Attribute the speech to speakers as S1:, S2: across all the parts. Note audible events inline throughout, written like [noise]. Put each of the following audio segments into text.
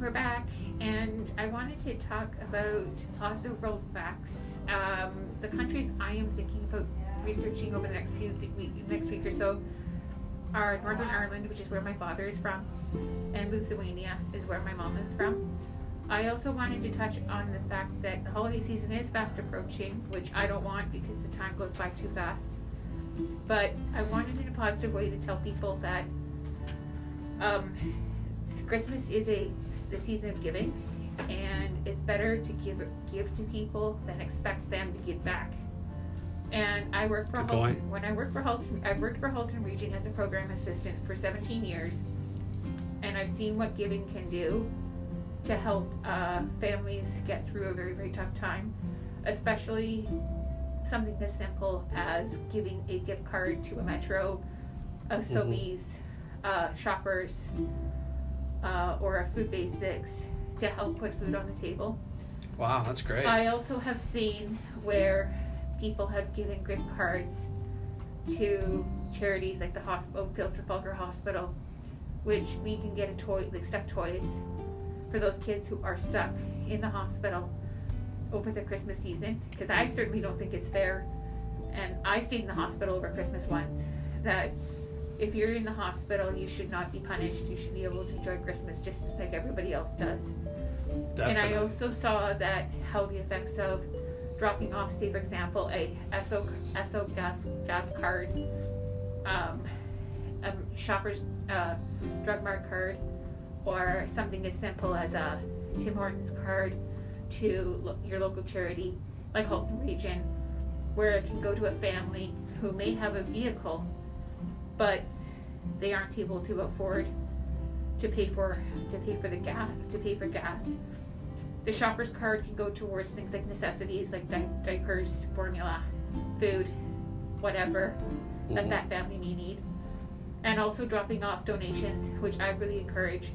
S1: we're back, and I wanted to talk about positive world facts. Um, the countries I am thinking about researching over the next few th- week, next week or so are Northern Ireland, which is where my father is from, and Lithuania is where my mom is from. I also wanted to touch on the fact that the holiday season is fast approaching, which I don't want because the time goes by too fast. But I wanted in a positive way to tell people that um, Christmas is a the season of giving, and it's better to give give to people than expect them to give back. And I work for
S2: Good
S1: Halton.
S2: point.
S1: When I worked for Halton, I've worked for Halton Region as a program assistant for 17 years, and I've seen what giving can do to help uh, families get through a very very tough time, especially something as simple as giving a gift card to a Metro, a
S2: Mhm.
S1: Uh, Shoppers, uh, or a Food Basics to help put food on the table.
S2: Wow, that's great.
S1: I also have seen where people have given gift cards to charities like the hospital, Filter Falker Hospital, which we can get a toy, like stuffed toys, for those kids who are stuck in the hospital over the Christmas season. Because I certainly don't think it's fair, and I stayed in the hospital over Christmas once. That if you're in the hospital, you should not be punished. You should be able to enjoy Christmas just like everybody else does. And I also saw that how the effects of dropping off, say for example, a Esso, Esso gas gas card, um, a shopper's uh, drug mart card, or something as simple as a Tim Hortons card to lo- your local charity like Halton Region, where it can go to a family who may have a vehicle, but they aren't able to afford to pay for to pay for the gas to pay for gas. The shopper's card can go towards things like necessities like di- diapers, formula, food, whatever that
S2: Mhm.
S1: that family may need, and also dropping off donations, which I really encourage,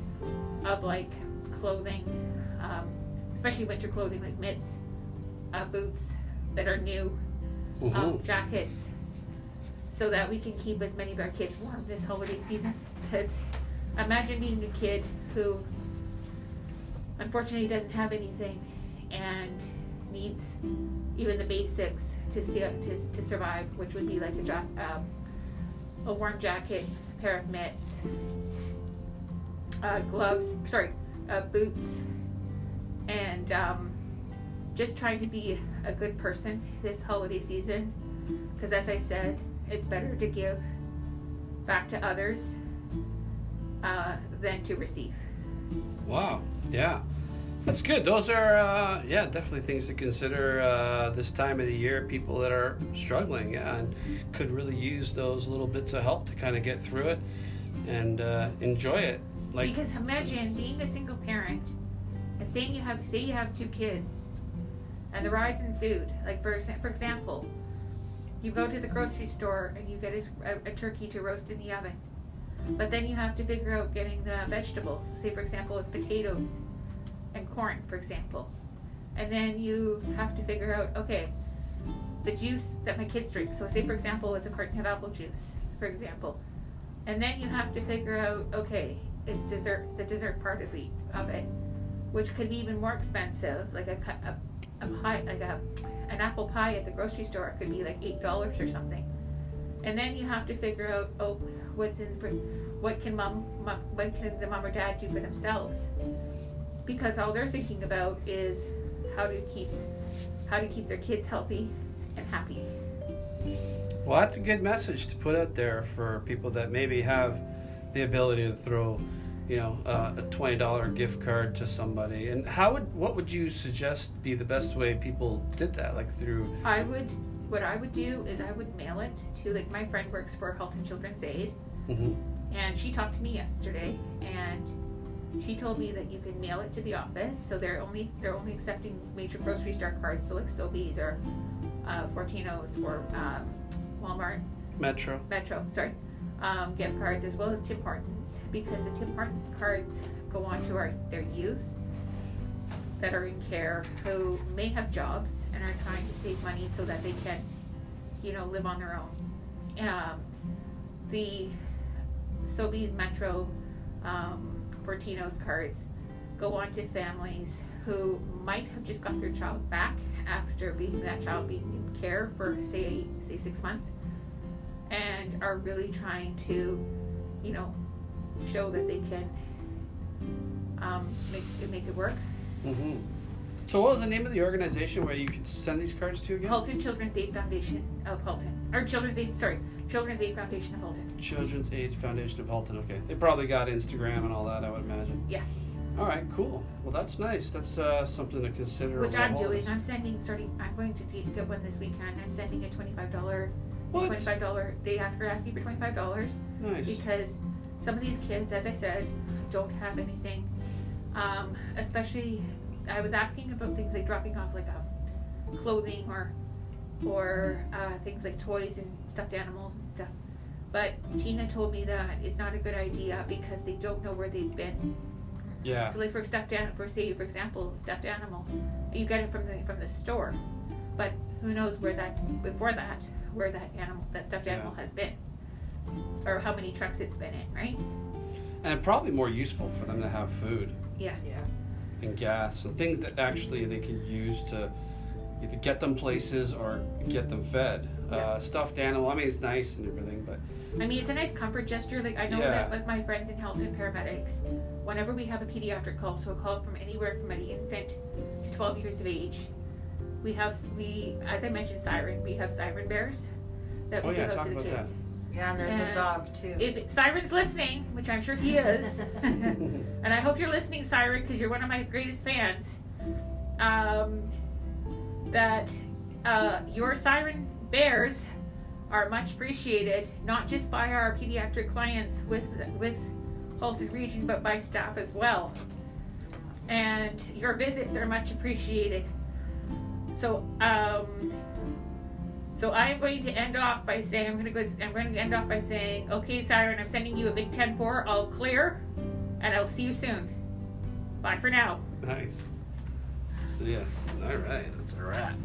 S1: of like clothing, um, especially winter clothing like mitts, uh, boots that are new, um,
S2: Mhm.
S1: jackets, so that we can keep as many of our kids warm this holiday season. Because imagine being a kid who unfortunately doesn't have anything and needs even the basics to to, to survive, which would be like a um, a warm jacket, a pair of mitts, uh, gloves, sorry, uh, boots, and um, just trying to be a good person this holiday season. Because as I said, it's better to give back to others uh, than to receive.
S2: Wow. Yeah. That's good. Those are, uh, yeah, definitely things to consider uh, this time of the year. People that are struggling yeah, and could really use those little bits of help to kind of get through it and uh, enjoy it. Like,
S1: because imagine being a single parent and saying you have say you have two kids and the rise in food like for, for example you go to the grocery store and you get a turkey to roast in the oven. But then you have to figure out getting the vegetables. Say for example it's potatoes and corn for example. And then you have to figure out okay the juice that my kids drink. So say for example it's a carton of apple juice for example. And then you have to figure out okay it's dessert the dessert part of the of it which could be even more expensive like a, a, a pie like a an apple pie at the grocery store could be like eight dollars or something. And then you have to figure out oh what's in what can mom, mom what can the mom or dad do for themselves? Because all they're thinking about is how to keep how to keep their kids healthy and happy.
S2: Well, that's a good message to put out there for people that maybe have the ability to throw, you know, uh, a twenty dollar gift card to somebody. And how would what would you suggest be the best way people did that? Like through
S1: I would, what I would do is I would mail it to like my friend works for Halton Children's Aid,
S2: Mhm.
S1: and she talked to me yesterday, and she told me that you can mail it to the office. So they're only they're only accepting major grocery store cards, so like Sobeys or uh, Fortinos or um, Walmart,
S2: Metro.
S1: Metro, sorry, um, gift cards as well as Tim Hortons because the Tim Hortons cards go on to our their youth that are in care who may have jobs and are trying to save money so that they can, you know, live on their own. Um, the Sobeys Metro um, Fortinos cards go on to families who might have just got their child back after being that child being in care for say say six months and are really trying to you know show that they can um, make make it work
S2: hmm So, what was the name of the organization where you could send these cards to again?
S1: Halton Children's Aid Foundation of Halton or Children's Aid sorry Children's Aid Foundation of Halton
S2: Children's Aid Foundation of Halton. Okay, they probably got Instagram and all that. I would imagine.
S1: Yeah.
S2: All right, cool. Well, that's nice. That's uh, something to consider.
S1: which I'm doing. I'm sending starting I'm going to take, get one this weekend I'm sending a twenty five dollar
S2: What?
S1: twenty five dollar they ask are asking for twenty five dollars
S2: Nice.
S1: because some of these kids, as I said, don't have anything. Um, especially, I was asking about things like dropping off like um, clothing or or uh, things like toys and stuffed animals and stuff. But Tina told me that it's not a good idea because they don't know where they've been.
S2: Yeah.
S1: So, like for stuffed animal, for say, for example, stuffed animal, you get it from the from the store, but who knows where that before that where that animal that stuffed
S2: Yeah.
S1: animal has been, or how many trucks it's been in, right?
S2: And probably more useful for them to have food
S1: Yeah.
S3: Yeah.
S2: and gas and things that actually they can use to either get them places or get them fed.
S1: Yeah.
S2: Uh, stuffed animal. I mean, it's nice and everything, but
S1: I mean, it's a nice comfort gesture. Like I know
S2: Yeah.
S1: that with my friends in Halton paramedics, whenever we have a pediatric call, so a call from anywhere from an infant to 12 years of age, we have we, as I mentioned, siren. We have siren bears that we
S2: Oh, yeah,
S1: give out
S2: talk
S1: to the
S2: about
S1: kids.
S3: Yeah, and there's
S1: And
S3: a dog too.
S1: If Siren's listening, which I'm sure he is, [laughs] and I hope you're listening, Siren, because you're one of my greatest fans. Um, that uh, your Siren bears are much appreciated, not just by our pediatric clients with with Halton Region, but by staff as well. And your visits are much appreciated. So, um, so I'm going to end off by saying I'm going to go. I'm going to end off by saying, okay, Siren, I'm sending you a big 10-4. All clear, and I'll see you soon. Bye for now.
S2: nice. So yeah. All right. That's a wrap.